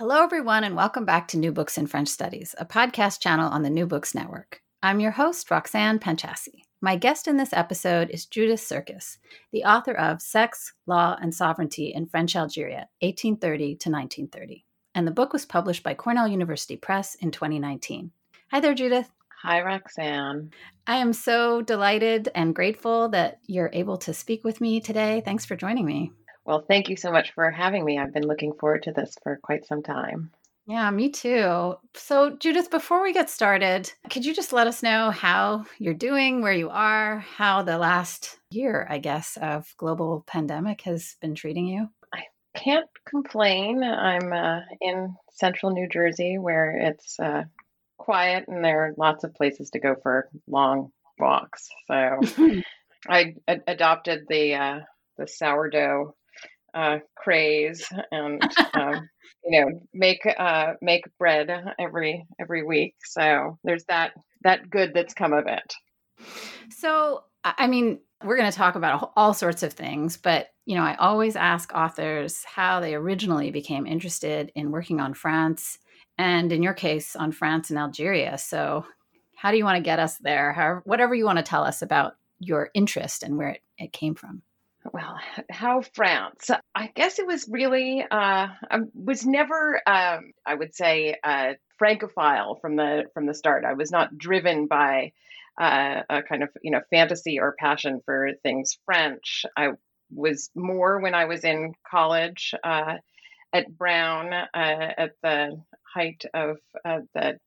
Hello, everyone, and welcome back to New Books in French Studies, a podcast channel on the New Books Network. I'm your host, Roxanne Panchasi. My guest in this episode is Judith Surkis, the author of Sex, Law, and Sovereignty in French Algeria, 1830 to 1930. And the book was published by Cornell University Press in 2019. Hi there, Judith. Hi, Roxanne. I am so delighted and grateful that you're able to speak with me today. Thanks for joining me. Well, thank you so much for having me. I've been looking forward to this for quite some time. Yeah, me too. So, Judith, before we get started, could you just let us know how you're doing, where you are, how the last year, I guess, of global pandemic has been treating you? I can't complain. I'm uh, in central New Jersey where it's uh, quiet and there are lots of places to go for long walks. So, I a- adopted the uh, the sourdough uh, craze and um, you know make uh, make bread every every week. So there's that that good that's come of it. So I mean, we're going to talk about all sorts of things, but you know, I always ask authors how they originally became interested in working on France, and in your case, on France and Algeria. So, how do you want to get us there? How, whatever you want to tell us about your interest and where it, it came from well, how France? I guess it was really, uh, I was never, um, I would say, a francophile from the from the start. I was not driven by uh, a kind of you know fantasy or passion for things French. I was more when I was in college uh, at Brown uh, at the height of uh, the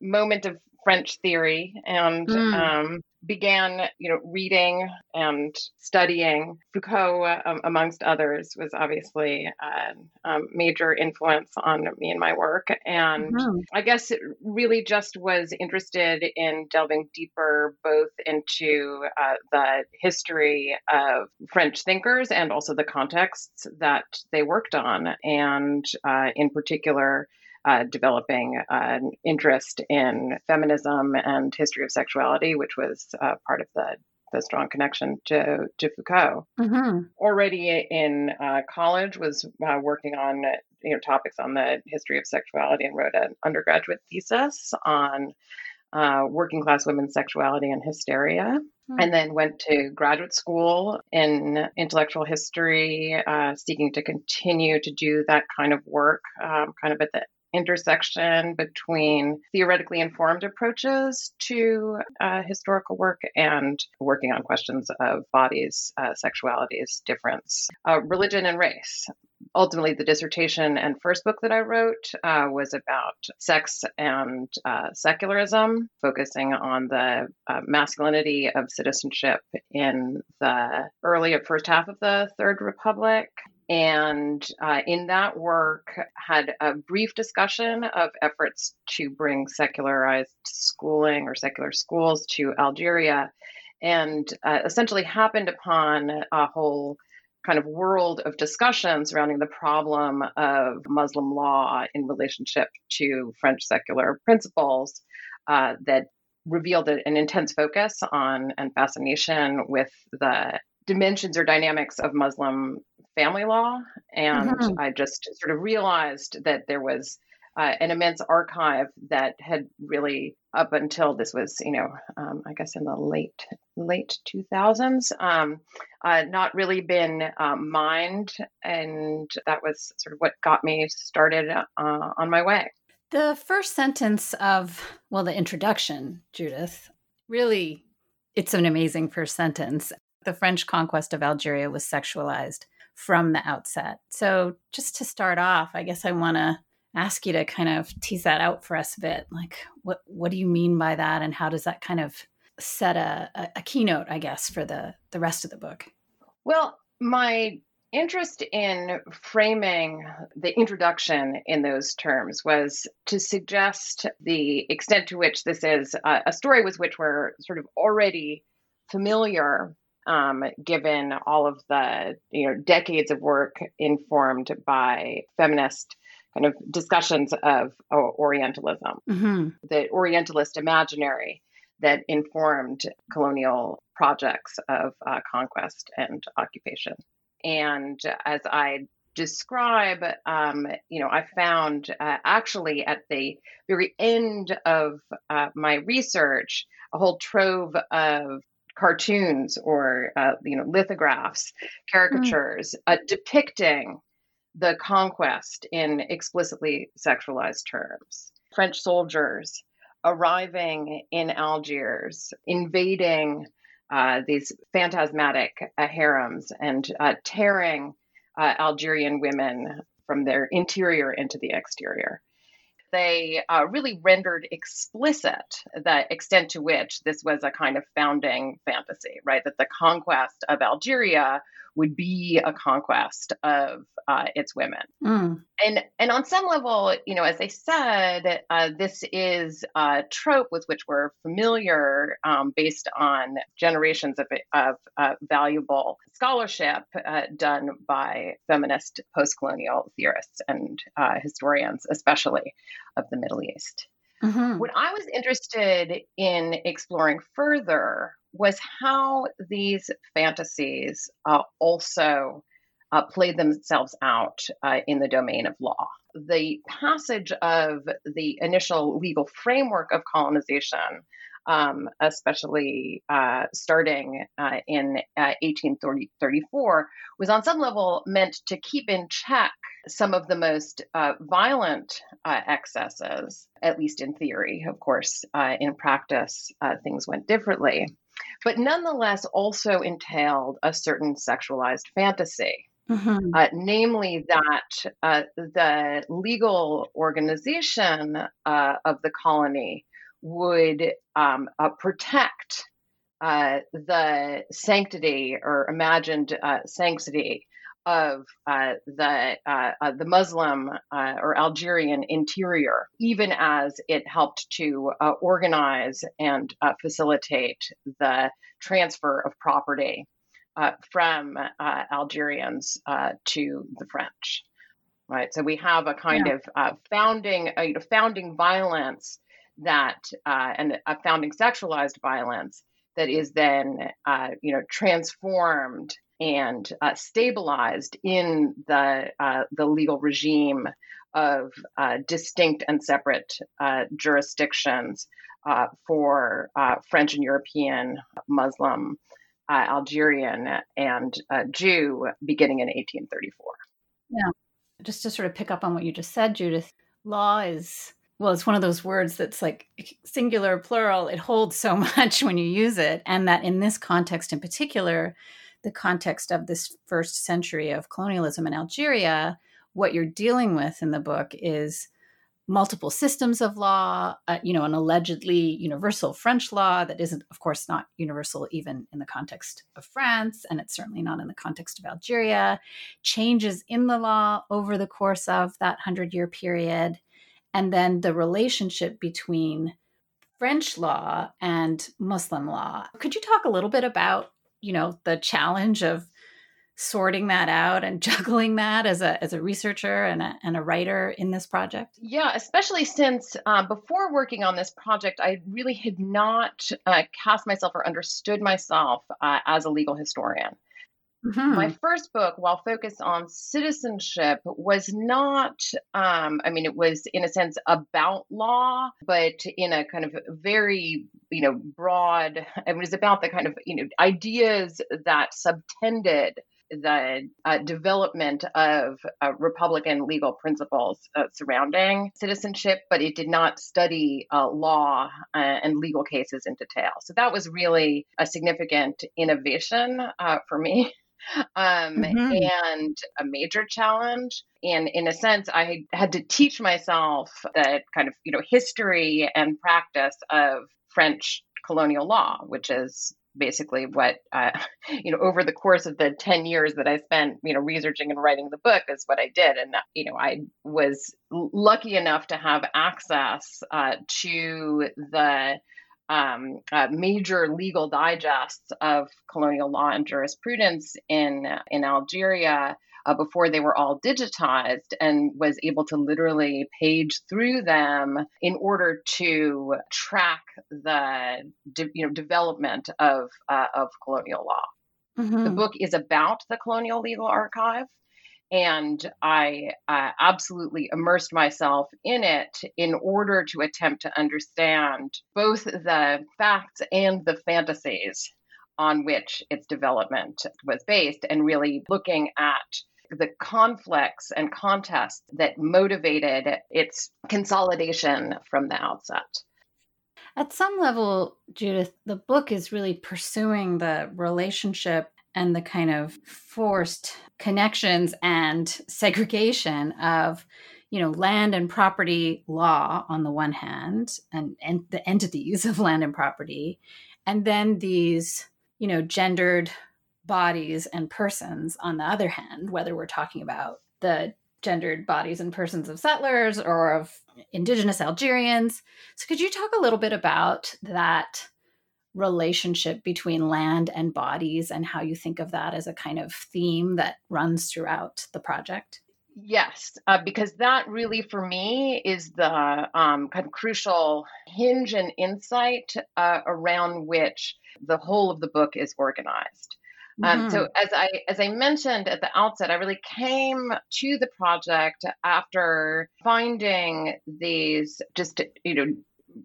moment of French theory and mm. um, began, you know, reading and studying. Foucault, um, amongst others, was obviously a um, major influence on me and my work. And mm-hmm. I guess it really just was interested in delving deeper both into uh, the history of French thinkers and also the contexts that they worked on, and uh, in particular uh, developing an interest in feminism and history of sexuality, which was uh, part of the the strong connection to to Foucault. Mm-hmm. Already in uh, college, was uh, working on you know topics on the history of sexuality and wrote an undergraduate thesis on uh, working class women's sexuality and hysteria. Mm-hmm. And then went to graduate school in intellectual history, uh, seeking to continue to do that kind of work, um, kind of at the intersection between theoretically informed approaches to uh, historical work and working on questions of bodies, uh, sexualities, difference, uh, religion, and race. Ultimately, the dissertation and first book that I wrote uh, was about sex and uh, secularism, focusing on the uh, masculinity of citizenship in the early first half of the Third Republic and uh, in that work had a brief discussion of efforts to bring secularized schooling or secular schools to algeria and uh, essentially happened upon a whole kind of world of discussion surrounding the problem of muslim law in relationship to french secular principles uh, that revealed an intense focus on and fascination with the dimensions or dynamics of Muslim family law. And mm-hmm. I just sort of realized that there was uh, an immense archive that had really, up until this was, you know, um, I guess in the late late 2000s, um, uh, not really been um, mined, and that was sort of what got me started uh, on my way. The first sentence of well, the introduction, Judith, really, it's an amazing first sentence. The French conquest of Algeria was sexualized from the outset. So, just to start off, I guess I want to ask you to kind of tease that out for us a bit. Like, what what do you mean by that, and how does that kind of set a, a, a keynote, I guess, for the the rest of the book? Well, my interest in framing the introduction in those terms was to suggest the extent to which this is a, a story with which we're sort of already familiar um, given all of the you know decades of work informed by feminist kind of discussions of uh, Orientalism, mm-hmm. the Orientalist imaginary that informed colonial projects of uh, conquest and occupation. And as I describe, um, you know, I found uh, actually at the very end of uh, my research a whole trove of cartoons or uh, you know lithographs, caricatures mm. depicting the conquest in explicitly sexualized terms. French soldiers arriving in Algiers, invading uh, these phantasmatic uh, harems and uh, tearing uh, Algerian women from their interior into the exterior they uh, really rendered explicit the extent to which this was a kind of founding fantasy, right? That the conquest of Algeria would be a conquest of uh, its women. Mm. And and on some level, you know, as I said, uh, this is a trope with which we're familiar um, based on generations of, of uh, valuable scholarship uh, done by feminist post-colonial theorists and uh, historians, especially of the Middle East. Mm-hmm. What I was interested in exploring further was how these fantasies uh, also uh, played themselves out uh, in the domain of law. The passage of the initial legal framework of colonization, um, especially uh, starting uh, in 1834, uh, was on some level meant to keep in check some of the most violent excesses, at least in theory. Of course, in practice, things went differently but nonetheless also entailed a certain sexualized fantasy. Mm-hmm. Uh, namely, that uh, the legal organization uh, of the colony would um, uh, protect uh, the sanctity or imagined uh, sanctity of uh, the uh, uh, the Muslim uh, or Algerian interior, even as it helped to uh, organize and uh, facilitate the transfer of property from Algerians to the French. Right, so we have a kind yeah. of founding a founding violence that and a founding sexualized violence that is then you know transformed and uh, stabilized in the uh, the legal regime of uh, distinct and separate uh, jurisdictions uh, for uh, French and European, Muslim, Algerian, and Jew beginning in 1834. Yeah, just to sort of pick up on what you just said, Judith, law is well, it's one of those words that's like singular, plural. It holds so much when you use it. And that in this context in particular, the context of this first century of colonialism in Algeria, what you're dealing with in the book is multiple systems of law, uh, you know, an allegedly universal French law that isn't, of course, not universal even in the context of France, and it's certainly not in the context of Algeria, changes in the law over the course of that 100 year period, and then the relationship between French law and Muslim law. Could you talk a little bit about you know the challenge of sorting that out and juggling that as a as a researcher and a, and a writer in this project? Yeah, especially since uh, before working on this project, I really had not uh, cast myself or understood myself uh, as a legal historian. Mm-hmm. My first book, while focused on citizenship, was not, um, I mean, it was in a sense about law, but in a kind of very, you know, broad, it was about the kind of, you know, ideas that subtended the uh, development of uh, Republican legal principles uh, surrounding citizenship, but it did not study uh, law uh, and legal cases in detail. So that was really a significant innovation uh, for me. um, mm-hmm. and a major challenge. And in a sense, I had to teach myself the kind of you know history and practice of French colonial law, which is basically what uh, you know over the course of the 10 years that i spent you know researching and writing the book is what i did and you know i was lucky enough to have access uh, to the um, uh, major legal digests of colonial law and jurisprudence in in Algeria uh, before they were all digitized, and was able to literally page through them in order to track the de- you know development of uh, of colonial law. Mm-hmm. The book is about the Colonial Legal Archive and I uh, absolutely immersed myself in it in order to attempt to understand both the facts and the fantasies on which its development was based, and really looking at the conflicts and contests that motivated its consolidation from the outset. At some level, Judith, the book is really pursuing the relationship and the kind of forced connections and segregation of you know land and property law on the one hand and, and the entities of land and property and then these you know gendered bodies and persons on the other hand whether we're talking about the gendered bodies and persons of settlers or of indigenous algerians. So could you talk a little bit about that relationship between land and bodies and how you think of that as a kind of theme that runs throughout the project? Yes, uh, because that really for me is the um, kind of crucial hinge and insight uh, around which the whole of the book is organized. Um, mm-hmm. So as I as I mentioned at the outset, I really came to the project after finding these just you know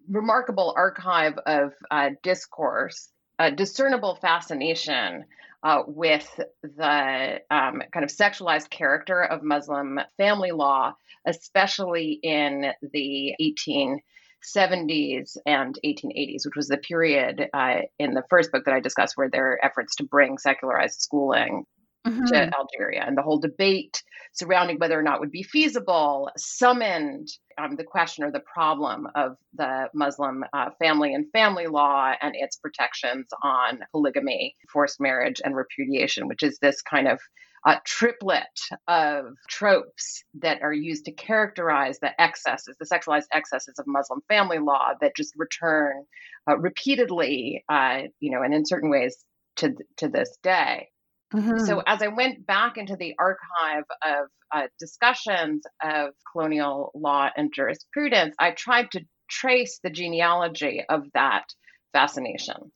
remarkable archive of uh, discourse, a discernible fascination uh, with the um, kind of sexualized character of Muslim family law, especially in the 1870s and 1880s, which was the period uh, in the first book that I discussed where there are efforts to bring secularized schooling mm-hmm. to Algeria. And the whole debate surrounding whether or not would be feasible summoned um, the question or the problem of the Muslim uh, family and family law and its protections on polygamy, forced marriage, and repudiation, which is this kind of uh, triplet of tropes that are used to characterize the excesses, the sexualized excesses of Muslim family law that just return uh, repeatedly, uh, you know, and in certain ways to to this day. Mm-hmm. So as I went back into the archive of uh, discussions of colonial law and jurisprudence, I tried to trace the genealogy of that fascination.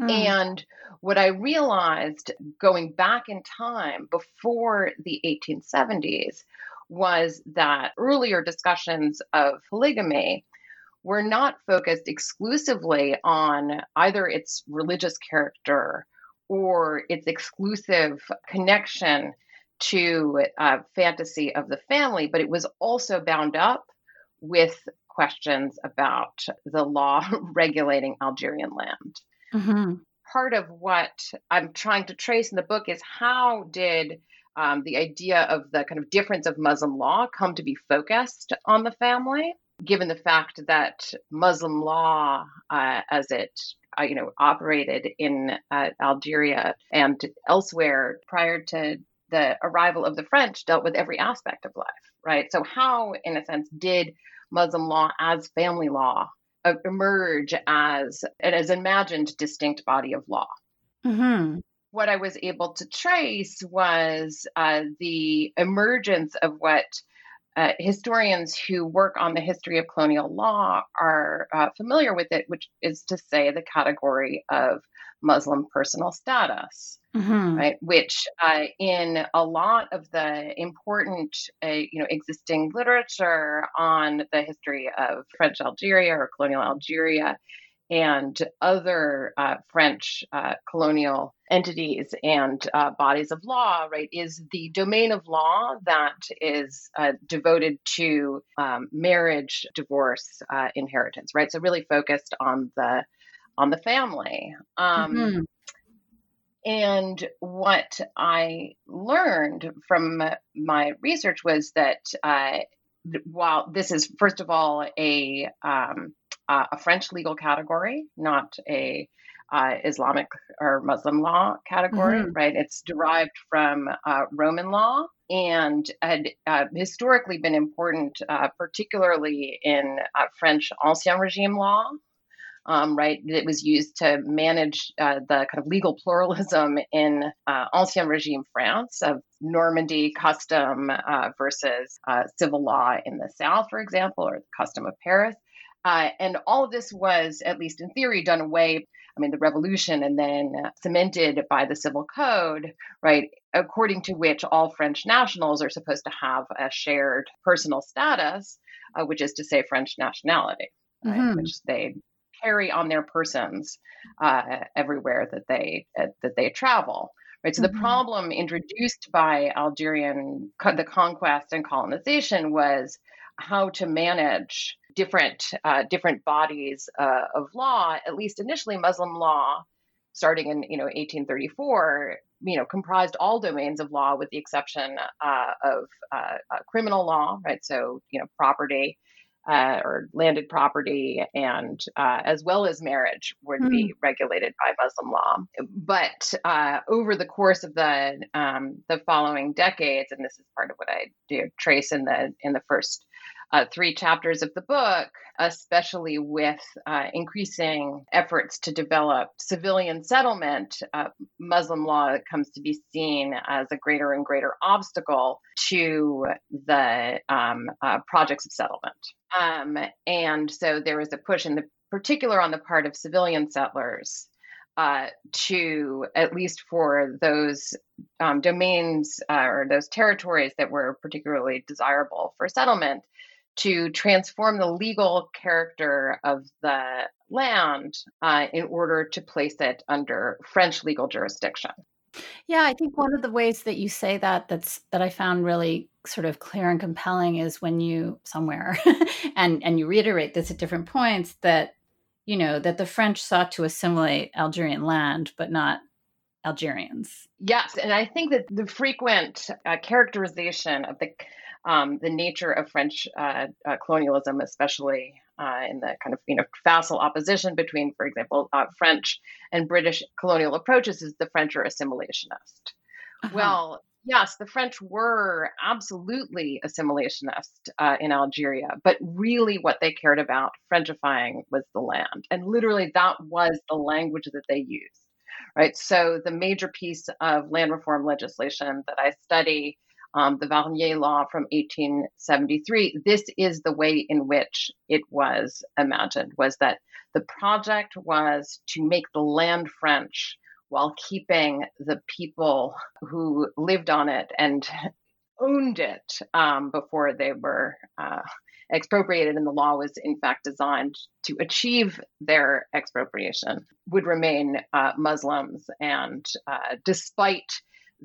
Mm. And what I realized going back in time before the 1870s was that earlier discussions of polygamy were not focused exclusively on either its religious character or its exclusive connection to uh, fantasy of the family, but it was also bound up with questions about the law regulating Algerian land. Mm-hmm. Part of what I'm trying to trace in the book is how did um, the idea of the kind of difference of Muslim law come to be focused on the family, given the fact that Muslim law, uh, as it uh, you know, operated in uh, Algeria and elsewhere prior to the arrival of the French dealt with every aspect of life, right? So, how, in a sense, did Muslim law as family law uh, emerge as an as imagined distinct body of law? Mm-hmm. What I was able to trace was uh, the emergence of what uh, historians who work on the history of colonial law are uh, familiar with it, which is to say the category of Muslim personal status, mm-hmm. right? Which uh, in a lot of the important, uh, you know, existing literature on the history of French Algeria or colonial Algeria and other uh, French uh, colonial entities and uh, bodies of law, right, is the domain of law that is uh, devoted to um, marriage, divorce, uh, inheritance, right? So really focused on the on the family. Um, mm-hmm. And what I learned from my research was that uh, while this is first of all a um, uh, a French legal category, not a uh, Islamic or Muslim law category, mm-hmm. right? It's derived from uh, Roman law and had uh, historically been important, uh, particularly in uh, French Ancien Regime law. Um, right, it was used to manage uh, the kind of legal pluralism in Ancien Regime France of Normandy custom versus civil law in the South, for example, or the custom of Paris. Uh, and all of this was, at least in theory, done away. I mean, the revolution and then cemented by the civil code, right? According to which all French nationals are supposed to have a shared personal status, uh, which is to say French nationality, right? mm-hmm. which they carry on their persons uh, everywhere that they uh, that they travel. Right. So mm-hmm. the problem introduced by Algerian the conquest and colonization was how to manage different uh, different bodies uh, of law. At least initially, Muslim law, starting in you know 1834, you know comprised all domains of law with the exception uh, of uh, uh, criminal law, right? So you know property. Uh, or landed property, and as well as marriage would mm. be hmm. regulated by Muslim law. But over the course of the um, the following decades, and this is part of what I do trace in the in the first uh, three chapters of the book, especially with uh, increasing efforts to develop civilian settlement, uh, Muslim law comes to be seen as a greater and greater obstacle to the um, uh, projects of settlement. Um, and so there is a push, in the particular on the part of civilian settlers, uh, to at least for those um, domains uh, or those territories that were particularly desirable for settlement to transform the legal character of the land uh, in order to place it under French legal jurisdiction. Yeah, I think one of the ways that you say that that's that I found really sort of clear and compelling is when you somewhere and and you reiterate this at different points that you know that the French sought to assimilate Algerian land but not Algerians. Yes, and I think that the frequent uh, characterization of the um, the nature of French uh, uh, colonialism, especially uh, in the kind of you know facile opposition between, for example, uh, French and British colonial approaches, is the French are assimilationist. Uh-huh. Well, yes, the French were absolutely assimilationist uh, in Algeria, but really what they cared about Frenchifying was the land, and literally that was the language that they used. Right. So the major piece of land reform legislation that I study um, the Warnier Law from 1873, this is the way in which it was imagined, was that the project was to make the land French while keeping the people who lived on it and owned it um, before they were uh, expropriated, and the law was in fact designed to achieve their expropriation, would remain uh, Muslims. And uh, despite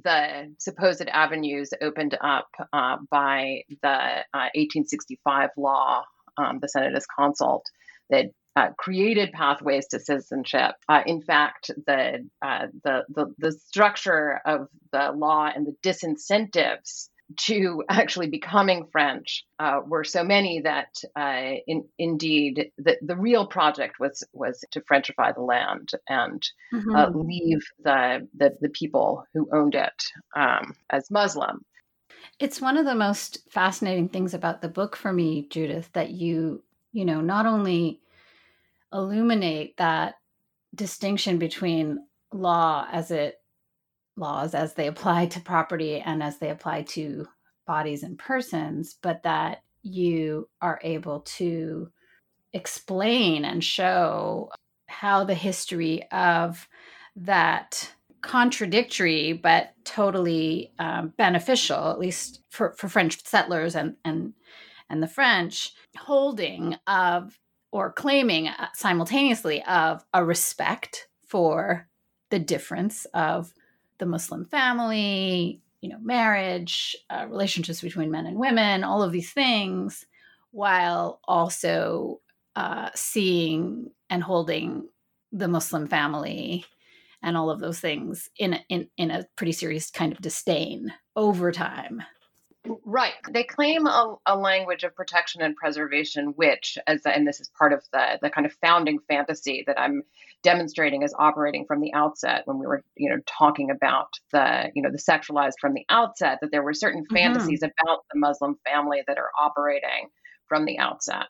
the supposed avenues opened up uh, by the uh, 1865 law, um, the Senatus Consult, that uh, created pathways to citizenship. Uh, in fact, the, uh, the, the the structure of the law and the disincentives to actually becoming French uh, were so many that uh, in, indeed the, the real project was was to Frenchify the land and uh, mm-hmm. uh, leave the, the, the people who owned it um, as Muslim. It's one of the most fascinating things about the book for me, Judith, that you you know not only illuminate that distinction between law as it laws as they apply to property and as they apply to bodies and persons, but that you are able to explain and show how the history of that contradictory but totally um, beneficial, at least for, for French settlers and, and and the French, holding of or claiming uh, simultaneously of a respect for the difference of the Muslim family, you know, marriage, uh, relationships between men and women, all of these things, while also uh, seeing and holding the Muslim family and all of those things in in in a pretty serious kind of disdain over time. Right. They claim a, a, language of protection and preservation, which, as and this is part of the the kind of founding fantasy that I'm demonstrating as operating from the outset when we were, you know, talking about the, you know, the sexualized from the outset, that there were certain mm-hmm. fantasies about the Muslim family that are operating from the outset.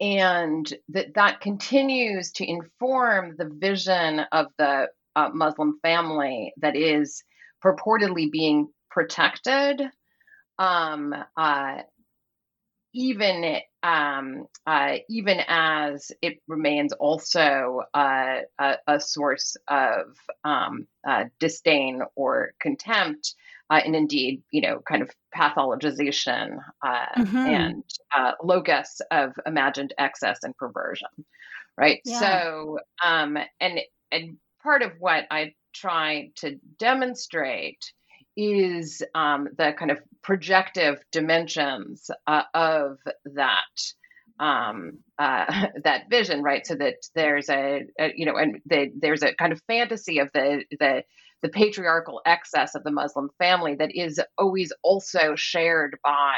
And that that continues to inform the vision of the uh, Muslim family that is purportedly being protected um, uh, even um, uh, even as it remains also uh, a, a, source of um, uh, disdain or contempt, uh, and indeed, you know, kind of pathologization uh, mm-hmm. and uh, locus of imagined excess and perversion, right? Yeah. So, um, and and part of what I try to demonstrate is um, the kind of projective dimensions uh, of that um, uh, that vision, right? So that there's a, a you know, and the, there's a kind of fantasy of the the the patriarchal excess of the Muslim family that is always also shared by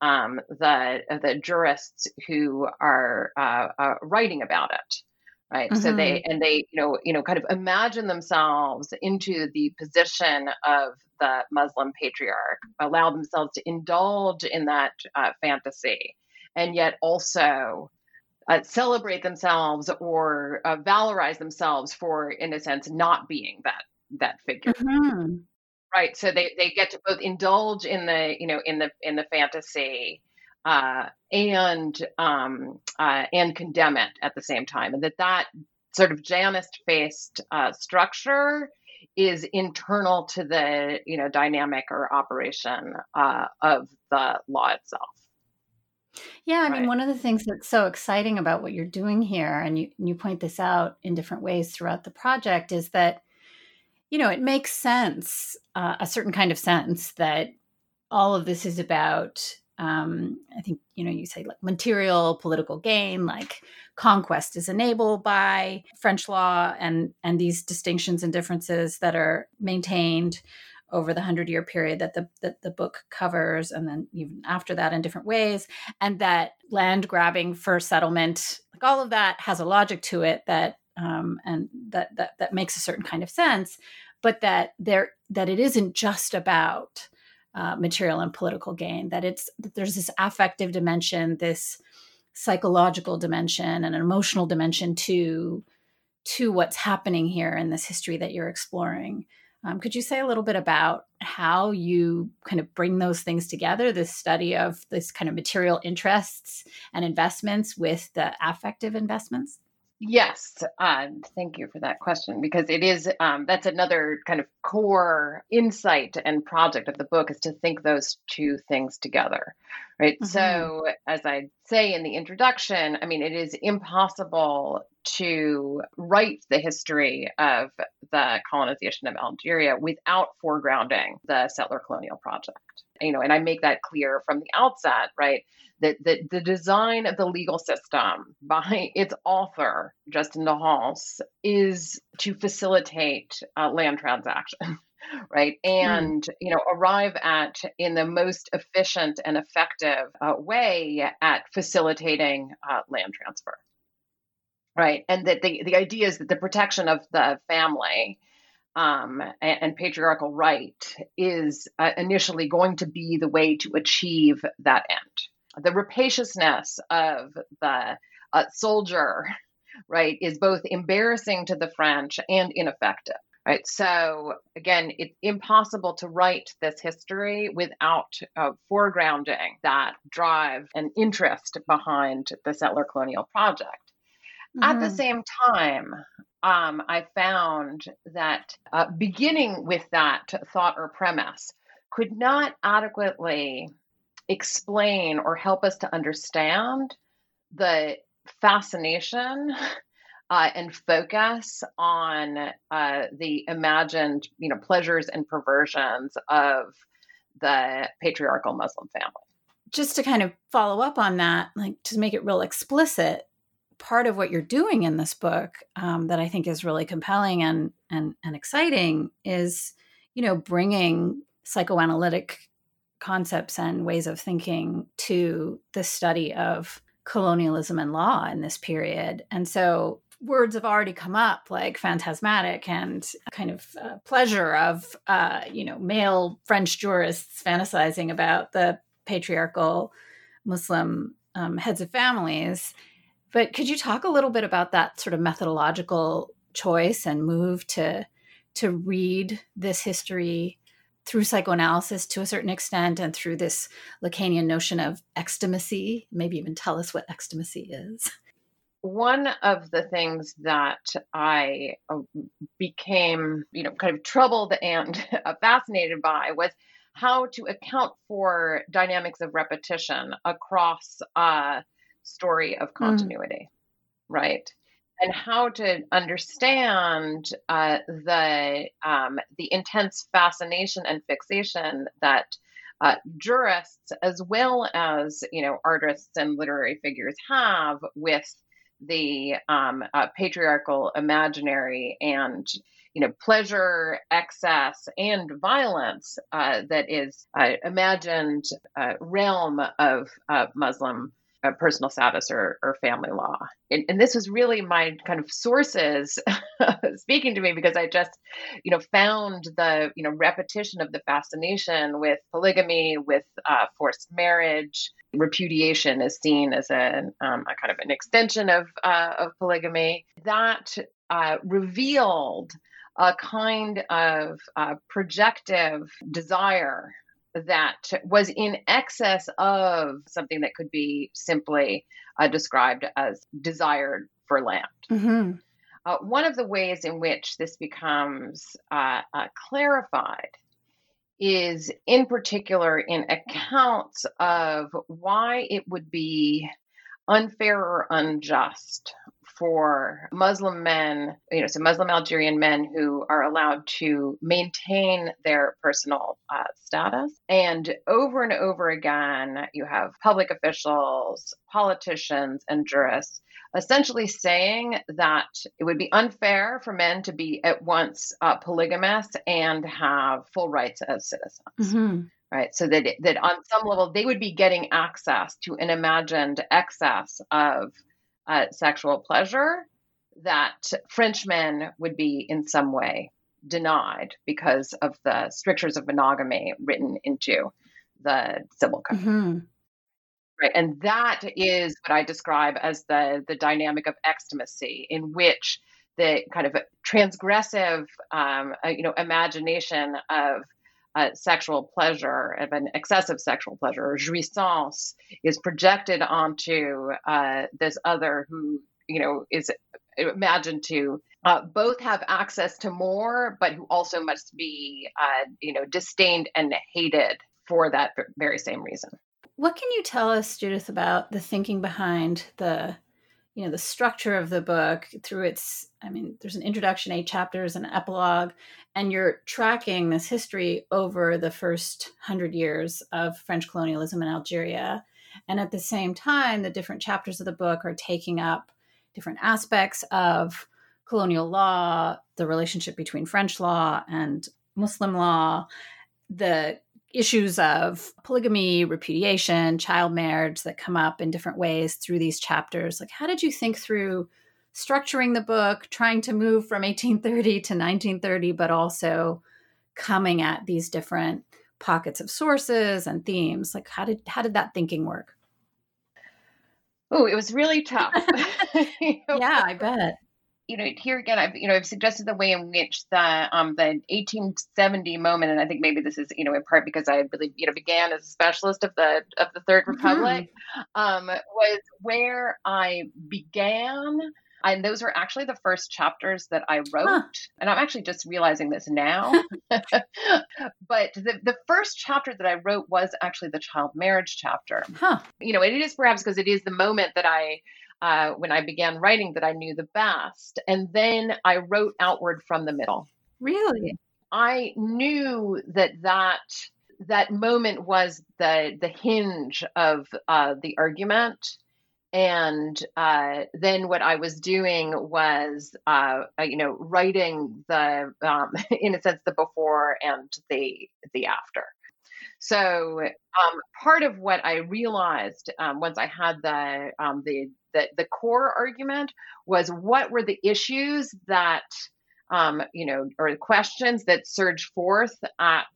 um, the the jurists who are uh, uh writing about it right mm-hmm. so they mm-hmm. and they you know you know kind of imagine themselves into the position of the muslim patriarch allow themselves to indulge in that uh, fantasy and yet also uh, celebrate themselves or uh, valorize themselves for in a sense not being that that figure mm-hmm. right so they they get to both indulge in the you know in the in the fantasy uh, and um, uh, and condemn it at the same time, and that that sort of Janus faced uh, structure is internal to the you know dynamic or operation uh, of the law itself. Yeah, I right. mean, one of the things that's so exciting about what you're doing here, and you you point this out in different ways throughout the project, is that you know it makes sense, uh, a certain kind of sense that all of this is about um, I think you know you say like material political gain, like conquest is enabled by French law and and these distinctions and differences that are maintained over the hundred year period that the that the book covers, and then even after that in different ways, and that land grabbing for settlement, like all of that has a logic to it that um, and that that that makes a certain kind of sense, but that there that it isn't just about uh, material and political gain that it's that there's this affective dimension this psychological dimension and an emotional dimension to to what's happening here in this history that you're exploring. Um, could you say a little bit about how you kind of bring those things together this study of this kind of material interests and investments with the affective investments Yes, uh, thank you for that question because it is um, that's another kind of core insight and project of the book is to think those two things together, right? Mm-hmm. So, as I say in the introduction, I mean, it is impossible to write the history of the colonization of Algeria without foregrounding the settler colonial project. You know, and I make that clear from the outset, right? that the, the design of the legal system by its author, Justin de Halse, is to facilitate uh, land transaction. right hmm. and you know arrive at in the most efficient and effective uh, way at facilitating uh, land transfer right and that the, the idea is that the protection of the family um, and, and, patriarchal right is uh, initially going to be the way to achieve that end the rapaciousness of the uh, soldier, right, is both embarrassing to the French and ineffective. Right. So again, it's impossible to write this history without uh, foregrounding that drive and interest behind the settler colonial project. Mm-hmm. At the mm-hmm. same time, um, I found that uh, beginning with that thought or premise could not adequately explain or help us to understand the fascination uh, and focus on uh, the imagined, you know, pleasures and perversions of the patriarchal Muslim family. Just to kind of follow up on that, like to make it real explicit, part of what you're doing in this book um, that I think is really compelling and and and exciting is, you know, bringing psychoanalytic concepts and ways of thinking to the study of colonialism and law in this period. And so words have already come up like phantasmatic and kind of uh, pleasure of uh, you know male french jurists fantasizing about the patriarchal muslim um, heads of families but could you talk a little bit about that sort of methodological choice and move to to read this history through psychoanalysis to a certain extent and through this Lacanian notion of extimacy, maybe even tell us what extimacy is. One of the things that I uh, became, you know, kind of troubled and fascinated by was how to account for dynamics of repetition across a story of hmm. continuity, mm. right? and how to understand uh, the um, the intense fascination and fixation that uh, jurists, as well as you know artists and literary figures, have with the um, uh, patriarchal imaginary and you know pleasure, excess, and violence uh, that is uh, imagined uh, realm of Muslim uh, personal status or, or family law. And, and, this was really my kind of sources speaking to me because I just, you know, found the, you know, repetition of the fascination with polygamy, with uh, forced marriage. Repudiation is seen as a, um, a kind of an extension of, uh, of polygamy. That uh, revealed a kind of uh, projective desire that was in excess of something that could be simply uh, described as desired for land. Mm-hmm. Uh, one of the ways in which this becomes uh, uh clarified is, in particular, in accounts of why it would be unfair or unjust for Muslim men, you know, so Muslim Algerian men who are allowed to maintain their personal uh, status. And over and over again, you have public officials, politicians, and jurists essentially saying that it would be unfair for men to be at once uh, polygamous and have full rights as citizens. Mm-hmm right so that that on some level they would be getting access to an imagined excess of uh, sexual pleasure that Frenchmen would be in some way denied because of the strictures of monogamy written into the civil code. Mm-hmm. Right. And that is what I describe as the, the dynamic of extimacy, in which the kind of transgressive, um, uh, you know, imagination of uh, sexual pleasure, of an excessive sexual pleasure, or jouissance, is projected onto uh, this other who, you know, is imagined to uh, both have access to more, but who also must be, uh, you know, disdained and hated for that very same reason. What can you tell us, Judith, about the thinking behind the you know the structure of the book through its i mean there's an introduction eight chapters an epilogue and you're tracking this history over the first hundred years of french colonialism in algeria. And at the same time the different chapters of the book are taking up different aspects of colonial law the relationship between french law and muslim law the issues of polygamy, repudiation, child marriage that come up in different ways through these chapters. Like, how did you think through structuring the book, trying to move from 1830 to 1930, but also coming at these different pockets of sources and themes? Like, how did how did that thinking work? Oh, it was really tough. yeah, I bet you know, here again, I've you know I've suggested the way in which the um the 1870 moment, and I think maybe this is you know in part because I really you know began as a specialist of the of the Third mm-hmm. Republic, mm-hmm. um, was where I began. And those were actually the first chapters that I wrote. Huh. And I'm actually just realizing this now. but the, the first chapter that I wrote was actually the child marriage chapter. Huh. You know, it is perhaps because it is the moment that I uh, when I began writing that I knew the best. And then I wrote outward from the middle. Really? I knew that that that moment was the the hinge of uh, the argument. And uh, then what I was doing was, uh, uh you know, writing the, um, in a sense, the before and the the after. So um, part of what I realized um, once I had the, um, the, the the core argument was what were the issues that um, you know or questions that surged forth at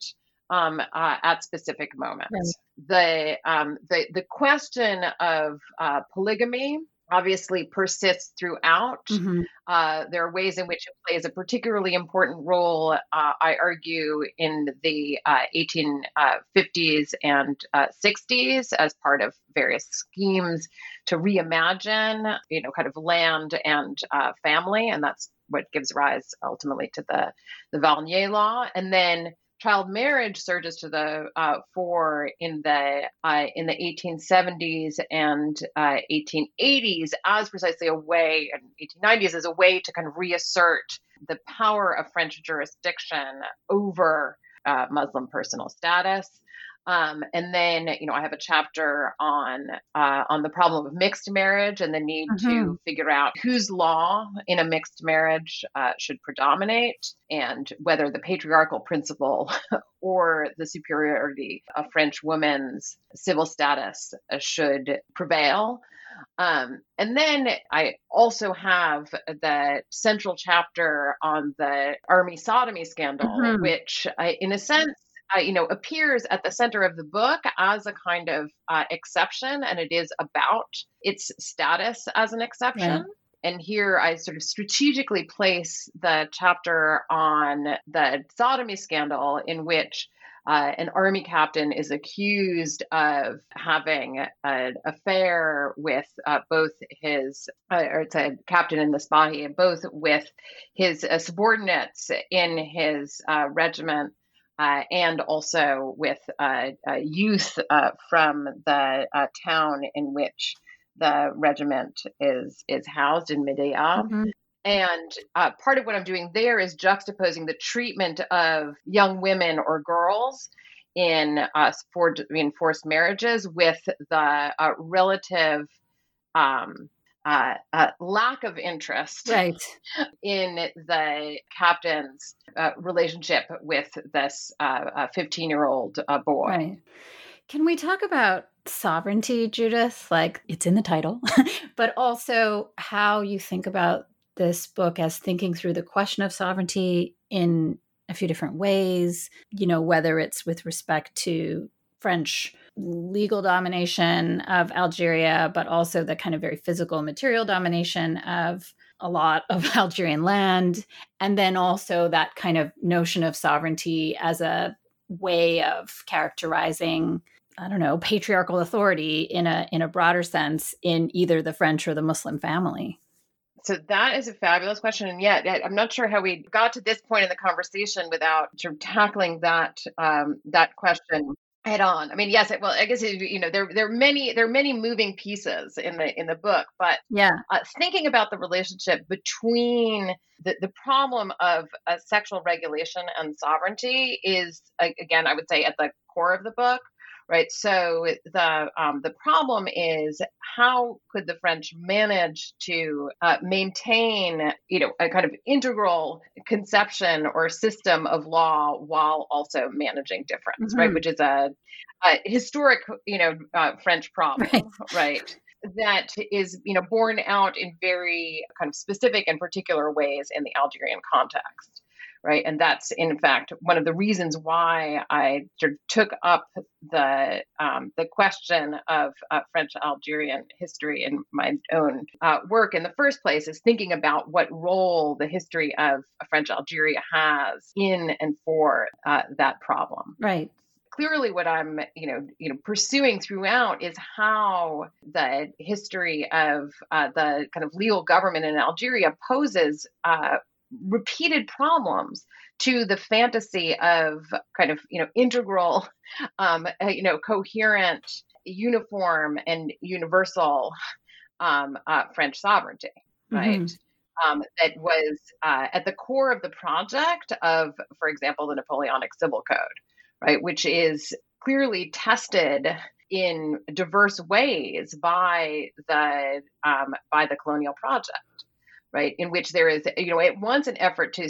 um, uh, at specific moments. Right. The um, the the question of uh, polygamy obviously persists throughout. Mm-hmm. Uh, there are ways in which it plays a particularly important role, uh, I argue, in the uh, 1850s and 60s uh, as part of various schemes to reimagine, you know, kind of land and uh, family, and that's what gives rise ultimately to the the Warnier law, and then child marriage surges to the uh, fore in the uh, in the 1870s and uh, 1880s as precisely a way, and 1890s as a way to kind of reassert the power of French jurisdiction over uh, Muslim personal status. Um, and then, you know, I have a chapter on uh, on the problem of mixed marriage and the need mm-hmm. to figure out whose law in a mixed marriage uh, should predominate, and whether the patriarchal principle or the superiority of French women's civil status uh, should prevail. Um, and then I also have the central chapter on the army sodomy scandal, mm-hmm. which, uh, in a sense, uh, you know, appears at the center of the book as a kind of uh, exception, and it is about its status as an exception. And here I sort of strategically place the chapter on the sodomy scandal, in which uh, an army captain is accused of having an affair with uh, both his, uh, or it's a captain in the Spahi, both with his uh, subordinates in his uh, regiment uh, and also with uh, uh, youth uh, from the uh, town in which the regiment is is housed in Medea. Mm-hmm. And uh, part of what I'm doing there is juxtaposing the treatment of young women or girls in for enforced marriages with the relative um, uh, uh, lack of interest right. in the captain's uh, relationship with this 15 uh, year old uh, boy. Right. Can we talk about sovereignty, Judith? Like it's in the title, but also how you think about this book as thinking through the question of sovereignty in a few different ways, you know, whether it's with respect to French legal domination of Algeria, but also the kind of very physical material domination of a lot of Algerian land. And then also that kind of notion of sovereignty as a way of characterizing I don't know, patriarchal authority in a in a broader sense in either the French or the Muslim family. So that is a fabulous question, and yet I'm not sure how we got to this point in the conversation without tackling that um, that question head on. I mean, yes, it, well, I guess it, you know there there are many there are many moving pieces in the in the book, but yeah, uh, thinking about the relationship between the the problem of uh, sexual regulation and sovereignty is again, I would say, at the core of the book right? So the um, the problem is how could the French manage to uh, maintain, you know, a kind of integral conception or system of law while also managing difference, mm-hmm. right? Which is a, a historic, you know, uh, French problem, right? right? that is you know borne out in very kind of specific and particular ways in the Algerian context right? And that's in fact one of the reasons why I sort of took up the um, the question of uh, French Algerian history in my own uh, work in the first place is thinking about what role the history of French Algeria has in and for uh, that problem. Right clearly what i'm you know you know pursuing throughout is how the history of uh, the kind of legal government in algeria poses uh, repeated problems to the fantasy of kind of you know integral um, uh, you know coherent uniform and universal um, uh, french sovereignty right? Mm-hmm. um, that was uh, at the core of the project of for example the napoleonic civil code right? Which is clearly tested in diverse ways by the um, by the colonial project right? In which there is, you know, at once an effort to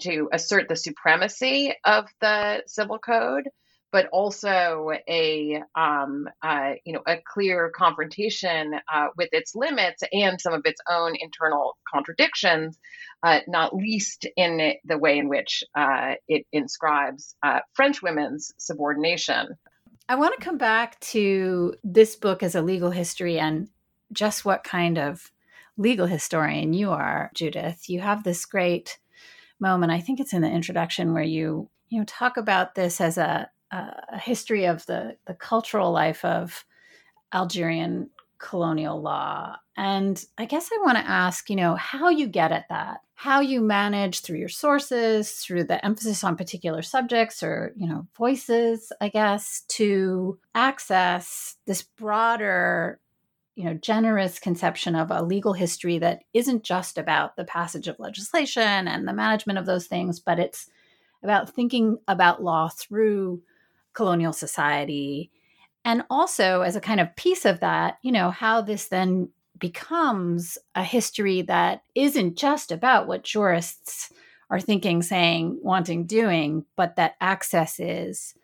to assert the supremacy of the civil code, but also a um, uh, you know a clear confrontation uh, with its limits and some of its own internal contradictions, uh, not least in the way in which uh, it inscribes uh, French women's subordination. I want to come back to this book as a legal history and just what kind of legal historian you are, Judith. You have this great moment. I think it's in the introduction where you you know talk about this as a a history of the the cultural life of Algerian colonial law. And I guess I want to ask, you know, how you get at that, how you manage through your sources, through the emphasis on particular subjects or, you know, voices, I guess, to access this broader you know generous conception of a legal history that isn't just about the passage of legislation and the management of those things but it's about thinking about law through colonial society. And also as a kind of piece of that you know how this then becomes a history that isn't just about what jurists are thinking saying wanting doing but that accesses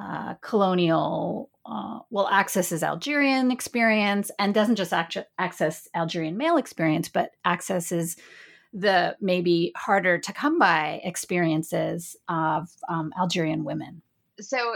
uh, colonial uh, well accesses Algerian experience and doesn't just access Algerian male experience, but accesses the maybe harder to come by experiences of um, Algerian women. So,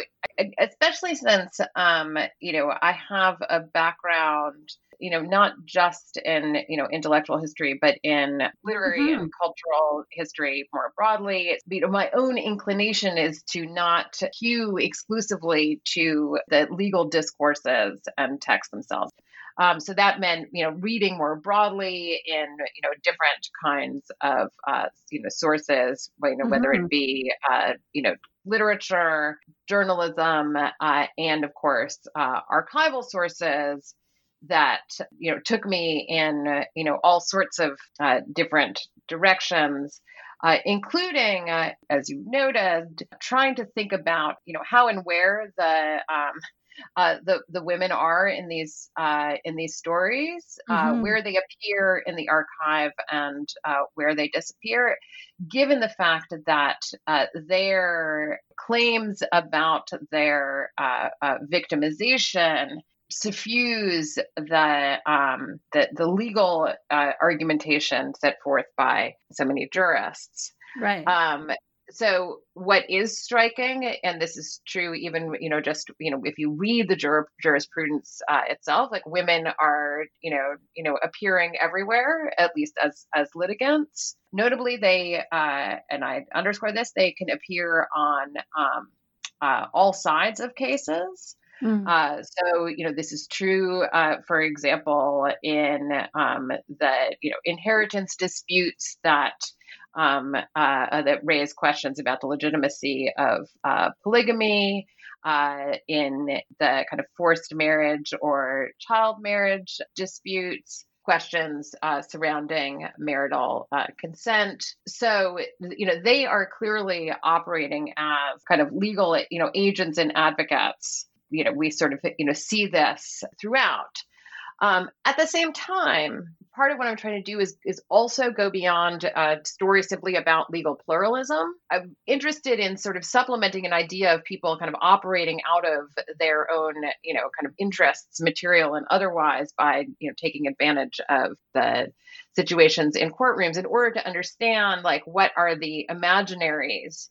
especially since um, you know I have a background you know, not just in, you know, intellectual history, but in literary mm-hmm. and cultural history more broadly. You know, my own inclination is to not hew exclusively to the legal discourses and texts themselves. Um, so that meant, you know, reading more broadly in, you know, different kinds of, uh, you know, sources, you know, mm-hmm. whether it mm-hmm. be, uh, you know, literature, journalism, uh, and of course, uh, archival sources that you know took me in you know all sorts of uh, different directions uh, including uh, as you noted trying to think about you know how and where the um, uh, the the women are in these uh, in these stories, mm-hmm. where they appear in the archive and where they disappear, given the fact that their claims about their victimization suffuse the um, the, the legal uh, argumentation set forth by so many jurists. Right. Um, so what is striking, and this is true even you know just you know if you read the jur- jurisprudence uh, itself, like women are you know you know appearing everywhere, at least as as litigants. Notably, they uh, and I underscore this, they can appear on um, uh, all sides of cases. Mm. Uh, so, you know, this is true, uh, for example, in um, the, you know, inheritance disputes that um, uh, that raise questions about the legitimacy of uh, polygamy, uh, in the kind of forced marriage or child marriage disputes questions uh, surrounding marital uh, consent. So, you know, they are clearly operating as kind of legal, you know, agents and advocates you know we sort of you know see this throughout um, at the same time part of what i'm trying to do is is also go beyond uh, stories simply about legal pluralism i'm interested in sort of supplementing an idea of people kind of operating out of their own you know kind of interests material and otherwise by you know taking advantage of the situations in courtrooms in order to understand like what are the imaginaries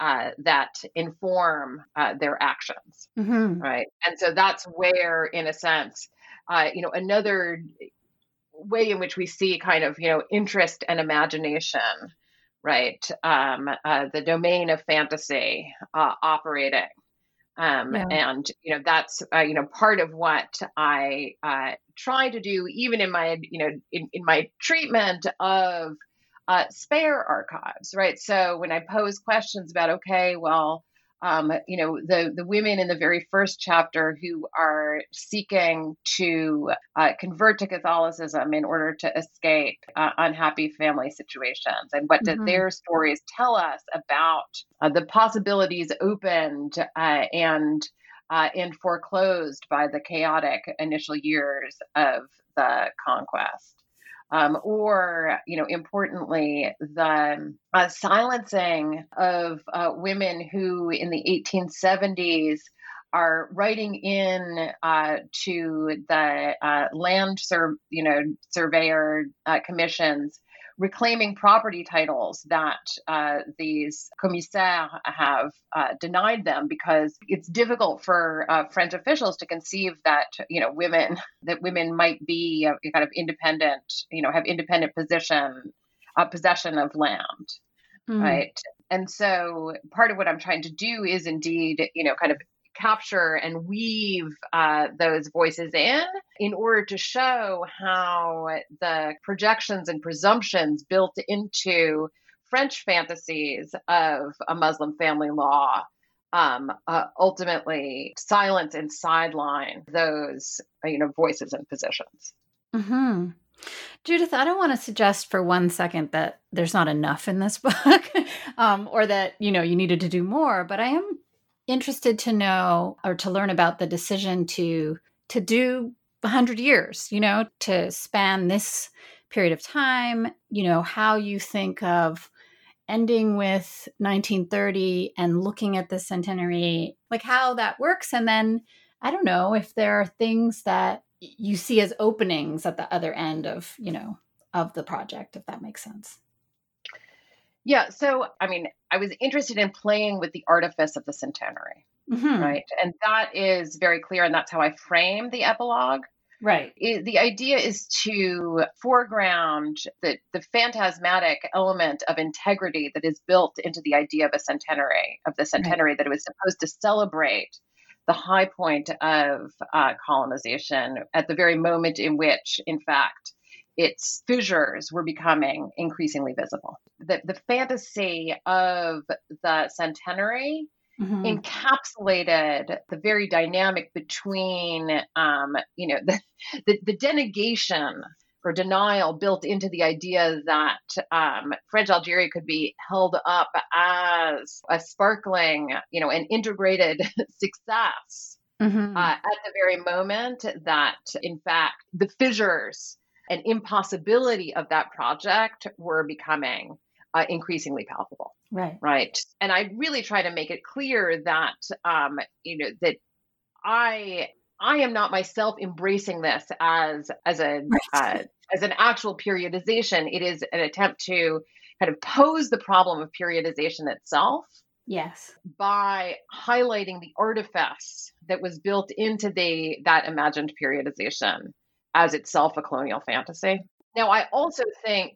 uh, that inform uh, their actions, mm-hmm. right? And so that's where, in a sense, uh, you know, another way in which we see kind of you know interest and imagination, right? Um, uh, the domain of fantasy uh, operating. Um, yeah. And you know that's uh, you know part of what I try to do, even in my you know in, in my treatment of uh, spare archives, right? So when I pose questions about, okay, well, um, you know, the, the women in the very first chapter who are seeking to uh, convert to Catholicism in order to escape uh, unhappy family situations. And what mm-hmm. did their stories tell us about uh, the possibilities opened uh, and uh, and foreclosed by the chaotic initial years of the conquest? Um, or, you know, importantly, the uh, silencing of uh, women who in the 1870s are writing in uh, to the uh, land, sur- you know, surveyor uh, commissions reclaiming property titles that uh, these commissaires have uh, denied them because it's difficult for uh, French officials to conceive that you know women that women might be kind of independent, you know, have independent position uh, possession of land, mm. right? And so part of what I'm trying to do is indeed, you know, kind of capture and weave uh, those voices in in order to show how the projections and presumptions built into French fantasies of a Muslim family law um, uh, ultimately silence and sideline those you know voices and positions. Mm-hmm. Judith, I don't want to suggest for one second that there's not enough in this book, um, or that you know you needed to do more. But I am interested to know or to learn about the decision to to do 100 years you know to span this period of time you know how you think of ending with 1930 and looking at the centenary like how that works and then i don't know if there are things that you see as openings at the other end of you know of the project if that makes sense yeah. So, I mean, I was interested in playing with the artifice of the centenary, mm-hmm. right? And that is very clear. And that's how I frame the epilogue. Right. It, the idea is to foreground the, the phantasmatic element of integrity that is built into the idea of a centenary, of the centenary right. that it was supposed to celebrate the high point of uh, colonization at the very moment in which, in fact, its fissures were becoming increasingly visible. The, the fantasy of the centenary mm-hmm. encapsulated the very dynamic between, um, you know, the, the, the, denegation or denial built into the idea that um, French Algeria could be held up as a sparkling, you know, an integrated success. Mm-hmm. Uh, at the very moment that, in fact, the fissures and impossibility of that project were becoming uh, increasingly palpable. Right. Right. And I really try to make it clear that, um, you know, that I I am not myself embracing this as as a uh, as an actual periodization. It is an attempt to kind of pose the problem of periodization itself. Yes. By highlighting the artifice that was built into the that imagined periodization as itself a colonial fantasy. Now, I also think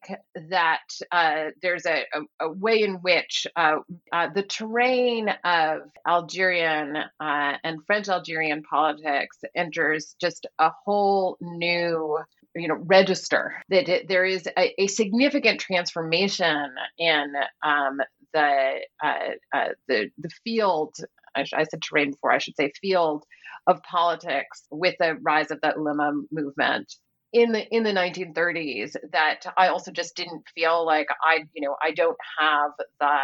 that uh, there's a, a, a, way in which uh, uh, the terrain of Algerian uh, and French Algerian politics enters just a whole new you know register that it, there is a, a, significant transformation in um, the, uh, uh, the the field I, I, said terrain before I should say field of politics with the rise of the ulema movement in the in the 1930s that I also just didn't feel like I you know I don't have the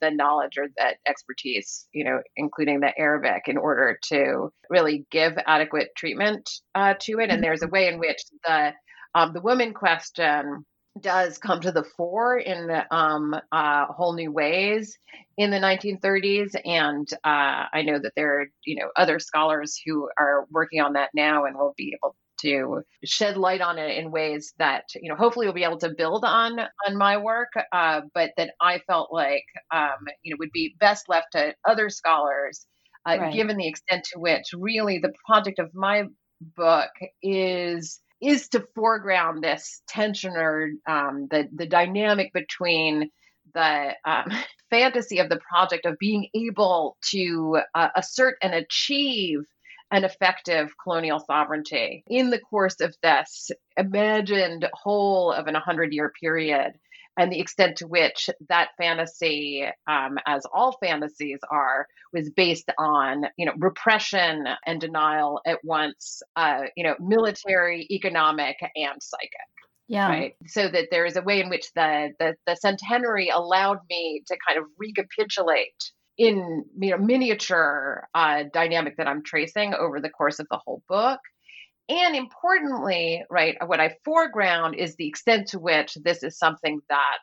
the knowledge or that expertise you know including the Arabic in order to really give adequate treatment uh, to it and mm-hmm. there's a way in which the um, the woman question does come to the fore in um, uh, whole new ways in the 1930s, and uh, I know that there are you know other scholars who are working on that now and will be able to shed light on it in ways that you know hopefully will be able to build on on my work, uh, but that I felt like um, you know would be best left to other scholars, uh, right. given the extent to which really the project of my book is is to foreground this tension or um, the the dynamic between the um, fantasy of the project of being able to uh, assert and achieve an effective colonial sovereignty. In the course of this imagined whole of an 100 year period and the extent to which that fantasy, um, as all fantasies are, was based on you know repression and denial at once, uh, you know, military, economic, and psychic. Yeah. Right. So that there is a way in which the, the the centenary allowed me to kind of recapitulate in you know miniature uh, dynamic that I'm tracing over the course of the whole book and importantly, right, what I foreground is the extent to which this is something that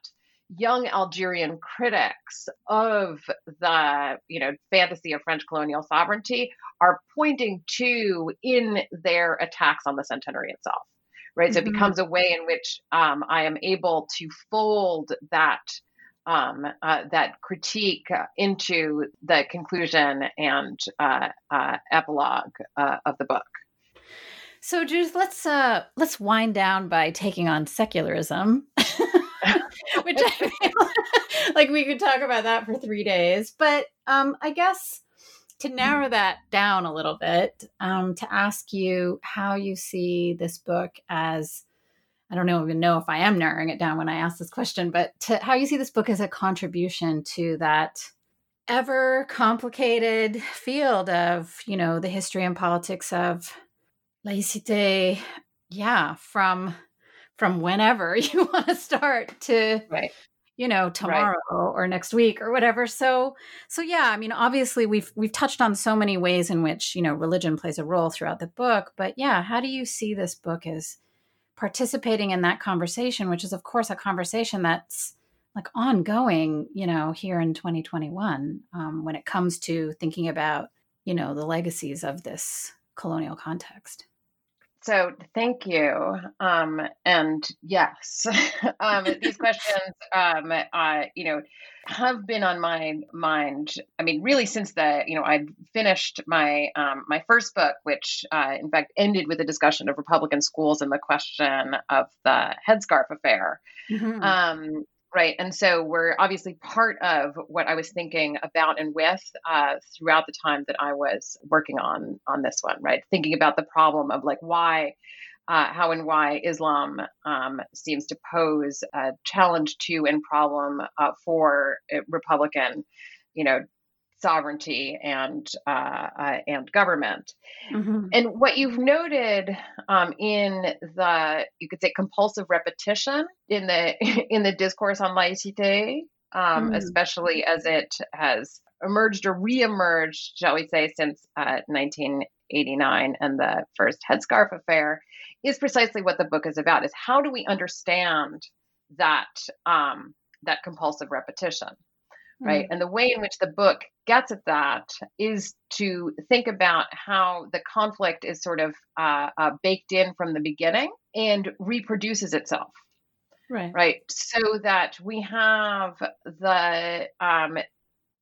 young Algerian critics of the you know fantasy of French colonial sovereignty are pointing to in their attacks on the centenary itself. Right, mm-hmm. so it mm-hmm. becomes a way in which um, I am able to fold that um, uh, that critique into the conclusion and uh, uh, epilogue uh, of the book. So, Judith, let's uh, let's wind down by taking on secularism. which I feel like we could talk about that for three days. But um, I guess to narrow that down a little bit, um, to ask you how you see this book as I don't even know if I am narrowing it down when I ask this question, but to how you see this book as a contribution to that ever complicated field of, you know, the history and politics of laïcité. Yeah, from from whenever you want to start to right you know tomorrow right. or next week or whatever so so yeah i mean obviously we've we've touched on so many ways in which you know religion plays a role throughout the book but yeah how do you see this book as participating in that conversation which is of course a conversation that's like ongoing you know here in 2021 um, when it comes to thinking about you know the legacies of this colonial context so thank you. Um, and yes, um, these questions, um, uh, you know, have been on my mind. I mean, really since the, you know, I finished my um, my first book, which uh, in fact ended with a discussion of Republican schools and the question of the headscarf affair. Mm-hmm. Right and so we're obviously part of what i was thinking about and with uh, throughout the time that i was working on on this one right? Thinking about the problem of like why uh, how and why islam um, seems to pose a challenge to and problem uh, for republican you know sovereignty and uh, uh, and government. Mm-hmm. And what you've noted um, in the you could say compulsive repetition in the in the discourse on laïcité, um, mm. especially as it has emerged or reemerged, shall we say, since uh, 1989 and the first headscarf affair, is precisely what the book is about: is how do we understand that um, that compulsive repetition? Right? Mm. And the way in which the book gets at that is to think about how the conflict is sort of uh, uh, baked in from the beginning and reproduces itself. Right. Right. So that we have the um,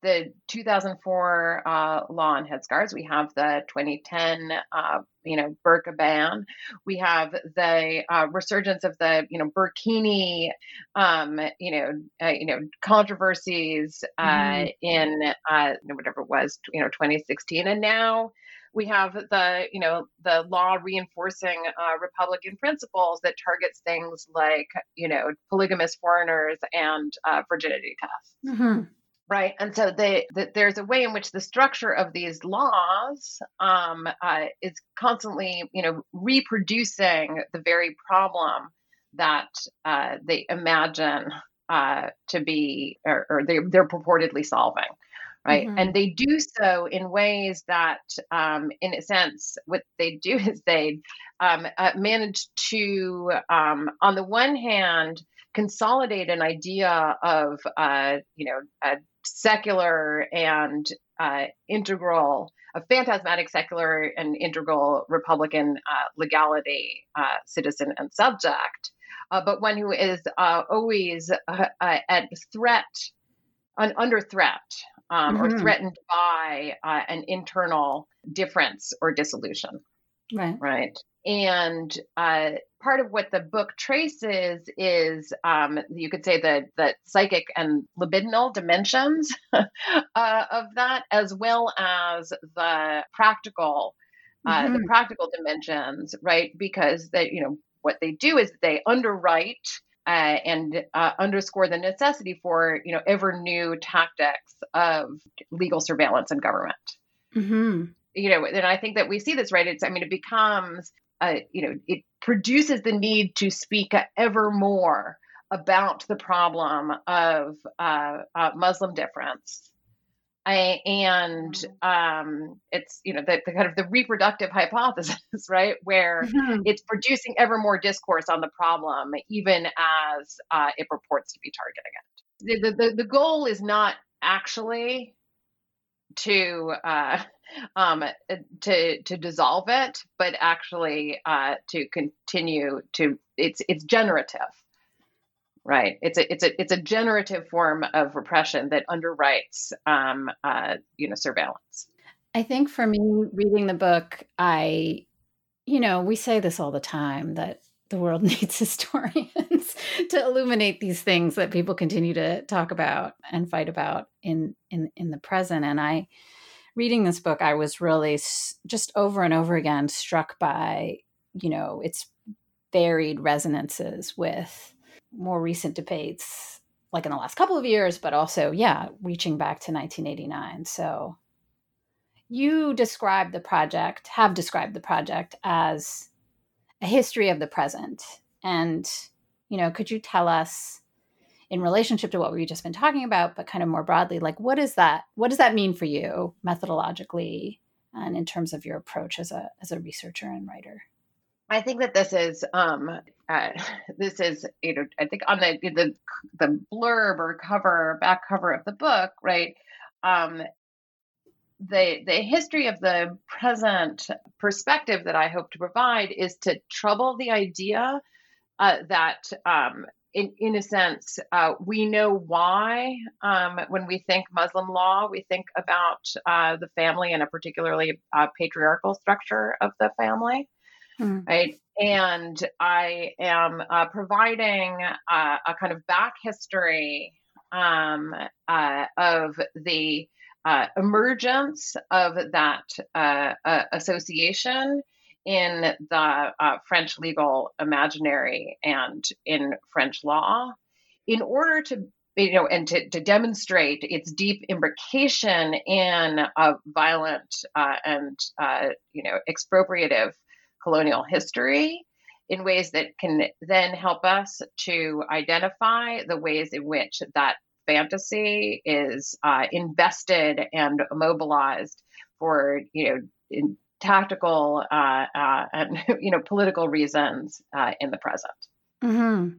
the 2004 uh, law on headscarves. We have the 2010, uh, you know, burqa ban. We have the uh, resurgence of the, you know, burkini, um, you know, uh, you know, controversies uh, mm-hmm. in uh, whatever it was, you know, 2016, and now we have the you know the law reinforcing uh, republican principles that targets things like you know polygamous foreigners and uh, virginity tests mm-hmm right and so they, the, there's a way in which the structure of these laws um, uh, is constantly you know reproducing the very problem that uh, they imagine uh, to be or, or they, they're purportedly solving right mm-hmm. and they do so in ways that um, in a sense what they do is they um, uh, manage to um, on the one hand consolidate an idea of uh, you know a secular and uh, integral, a phantasmatic secular and integral Republican uh, legality uh, citizen and subject, uh, but one who is uh, always uh, at threat, under threat, um, mm-hmm. or threatened by an internal difference or dissolution. Right. Right. And uh, part of what the book traces is, um, you could say, the, the psychic and libidinal dimensions uh, of that, as well as the practical, uh, mm-hmm. the practical dimensions, right? Because that you know what they do is they underwrite uh, and uh, underscore the necessity for you know ever new tactics of legal surveillance and government. Mm-hmm you know, and I think that we see this, right? It's, I mean, it becomes, uh, you know, it produces the need to speak ever more about the problem of uh, uh, Muslim difference I, and mm-hmm. um, it's you know the, the, kind of the reproductive hypothesis, right, where mm-hmm. it's producing ever more discourse on the problem, even as uh, it purports to be targeting it. The, the, the goal is not actually to uh, um, to to dissolve it, but actually uh, to continue to it's it's generative right? It's a it's a it's a generative form of repression that underwrites um, uh, you know surveillance. I think for me reading the book i you know we say this all the time that the world needs historians to illuminate these things that people continue to talk about and fight about in in in the present and i reading this book i was really just over and over again struck by you know its varied resonances with more recent debates, like in the last couple of years, but also, yeah, reaching back to 1989. So you describe the project, have described the project as a history of the present. And, you know, could you tell us in relationship to what we've just been talking about, but kind of more broadly, like what is that? What does that mean for you methodologically and in terms of your approach as a as a researcher and writer? I think that this is um, uh, this is you know I think on the the the blurb or cover back cover of the book right um, the the history of the present perspective that I hope to provide is to trouble the idea uh, that um, in, in a sense, uh, we know why um, when we think Muslim law, we think about uh, the family and a particularly uh, patriarchal structure of the family mm. right? And I am uh, providing uh, a kind of back history um, uh, of the uh, emergence of that uh, uh, association in the French legal imaginary and in French law in order to you know, and to, to demonstrate its deep imbrication in a violent uh, and uh, you know expropriative colonial history in ways that can then help us to identify the ways in which that fantasy is uh, invested and mobilized for you know in tactical uh, uh, and you know political reasons uh, in the present. Mm-hmm.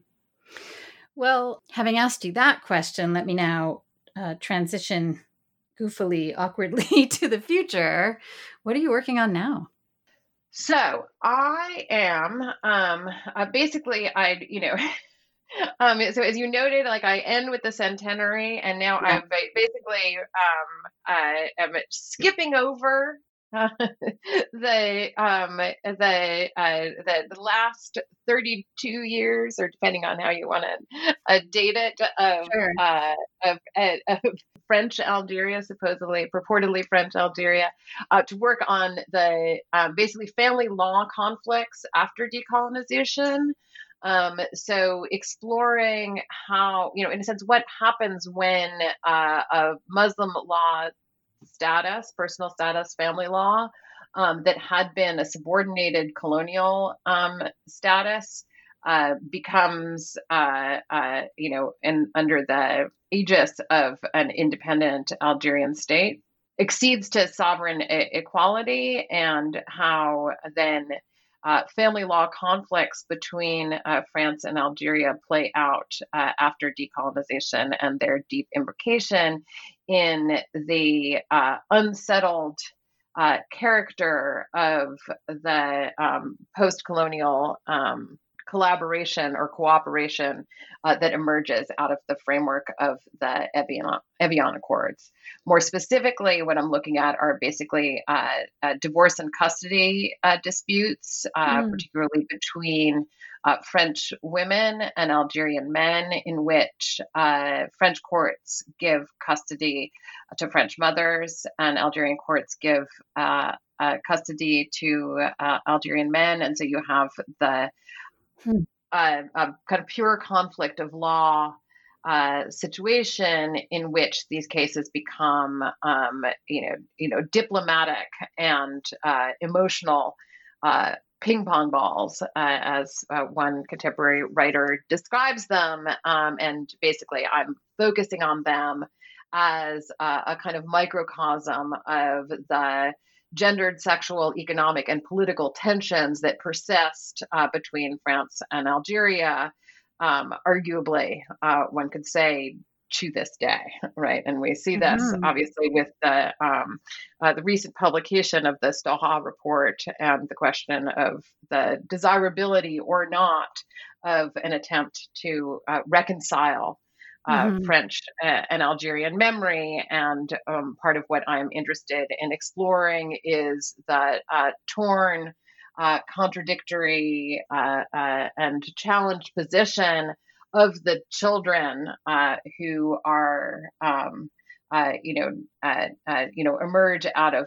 Well, having asked you that question, let me now uh, transition goofily, awkwardly to the future. What are you working on now? So I am um, uh, basically I you know um, so as you noted like I end with the centenary and now yeah. I'm basically um, I am skipping over uh, the um the uh the, the last 32 years or depending on how you want to uh, date it of sure. uh of, uh, of French Algeria supposedly purportedly French Algeria uh, to work on the um, basically family law conflicts after decolonization um, so exploring how you know in a sense what happens when uh, a Muslim law status, personal status, family law, um, that had been a subordinated colonial um, status uh, becomes, uh, uh, you know, in, under the aegis of an independent Algerian state, exceeds to sovereign e- equality, and how then uh, family law conflicts between uh, France and Algeria play out uh, after decolonization and their deep imbrication in the uh, unsettled uh, character of the um, post colonial um, collaboration or cooperation uh, that emerges out of the framework of the Evian, Evian Accords. More specifically, what I'm looking at are basically uh, uh, divorce and custody uh, disputes, mm. particularly between uh, French women and Algerian men, in which uh, French courts give custody to French mothers and Algerian courts give custody to Algerian men. And so you have the hmm. uh, a kind of pure conflict of law uh, situation in which these cases become, um, you know, you know, diplomatic and uh, emotional uh, ping pong balls, uh, as uh, one contemporary writer describes them. Um, and basically, I'm focusing on them as a, a kind of microcosm of the gendered, sexual, economic, and political tensions that persist uh, between France and Algeria, um, arguably, uh, one could say, to this day, right? And we see this mm-hmm. obviously with the um, uh, the recent publication of the Stora report and the question of the desirability or not of an attempt to uh, reconcile uh, mm-hmm. French uh, and Algerian memory. And um, part of what I'm interested in exploring is the uh, torn, uh, contradictory, uh, uh, and challenged position of the children who are. Um, you know, you know, emerge out of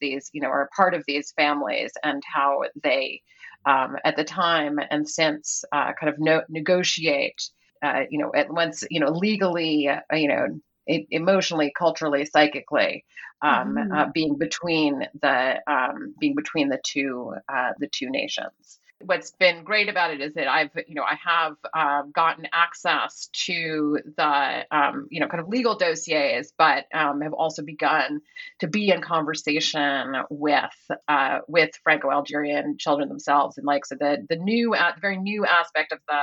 these, you know, are part of these families, and how they, um, at the time and since, kind of no- negotiate uh, you know, at once, you know, legally, uh, you know, emotionally, culturally, psychically, um, mm-hmm. uh, being between the um, being between the two uh, the two nations. What's been great about it is that I've you know I have uh, gotten access to the um, you know kind of legal dossiers, but um, have also begun to be in conversation with uh, with Franco-Algerian children themselves, and like so the the new the very new aspect of the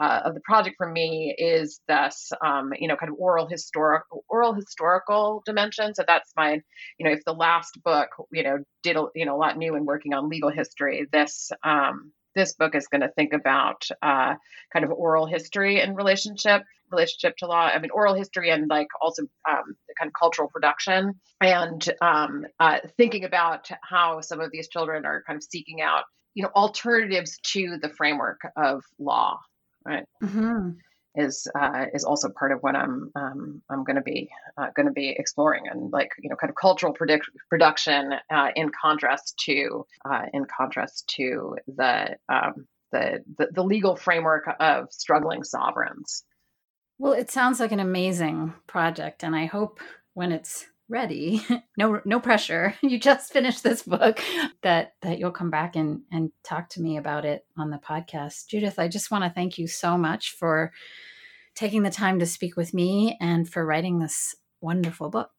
uh, of the project for me is this, um, you know, kind of oral historical, oral historical dimension. So that's my, you know, if the last book, you know, did a, you know a lot new in working on legal history, this um, this book is going to think about uh, kind of oral history and relationship relationship to law. I mean, oral history and like also um, kind of cultural production and um, uh, thinking about how some of these children are kind of seeking out you know alternatives to the framework of law right? Mm-hmm. Is uh, is also part of what I'm um, I'm going to be uh, going to be exploring and like you know kind of cultural predict- production uh, in contrast to uh, in contrast to the, um, the the the legal framework of struggling sovereigns. Well, it sounds like an amazing project, and I hope when it's ready. No no pressure. You just finished this book that that you'll come back and and talk to me about it on the podcast. Judith i just want to thank you so much for taking the time to speak with me and for writing this wonderful book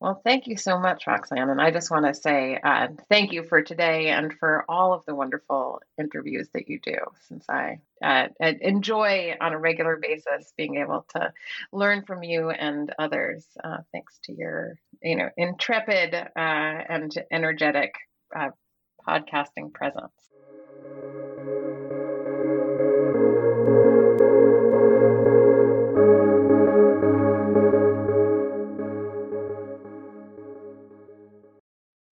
well, thank you so much, Roxanne. And I just want to say uh, thank you for today and for all of the wonderful interviews that you do, since I uh, enjoy on a regular basis being able to learn from you and others, uh, thanks to your, you know, intrepid uh, and energetic uh, podcasting presence.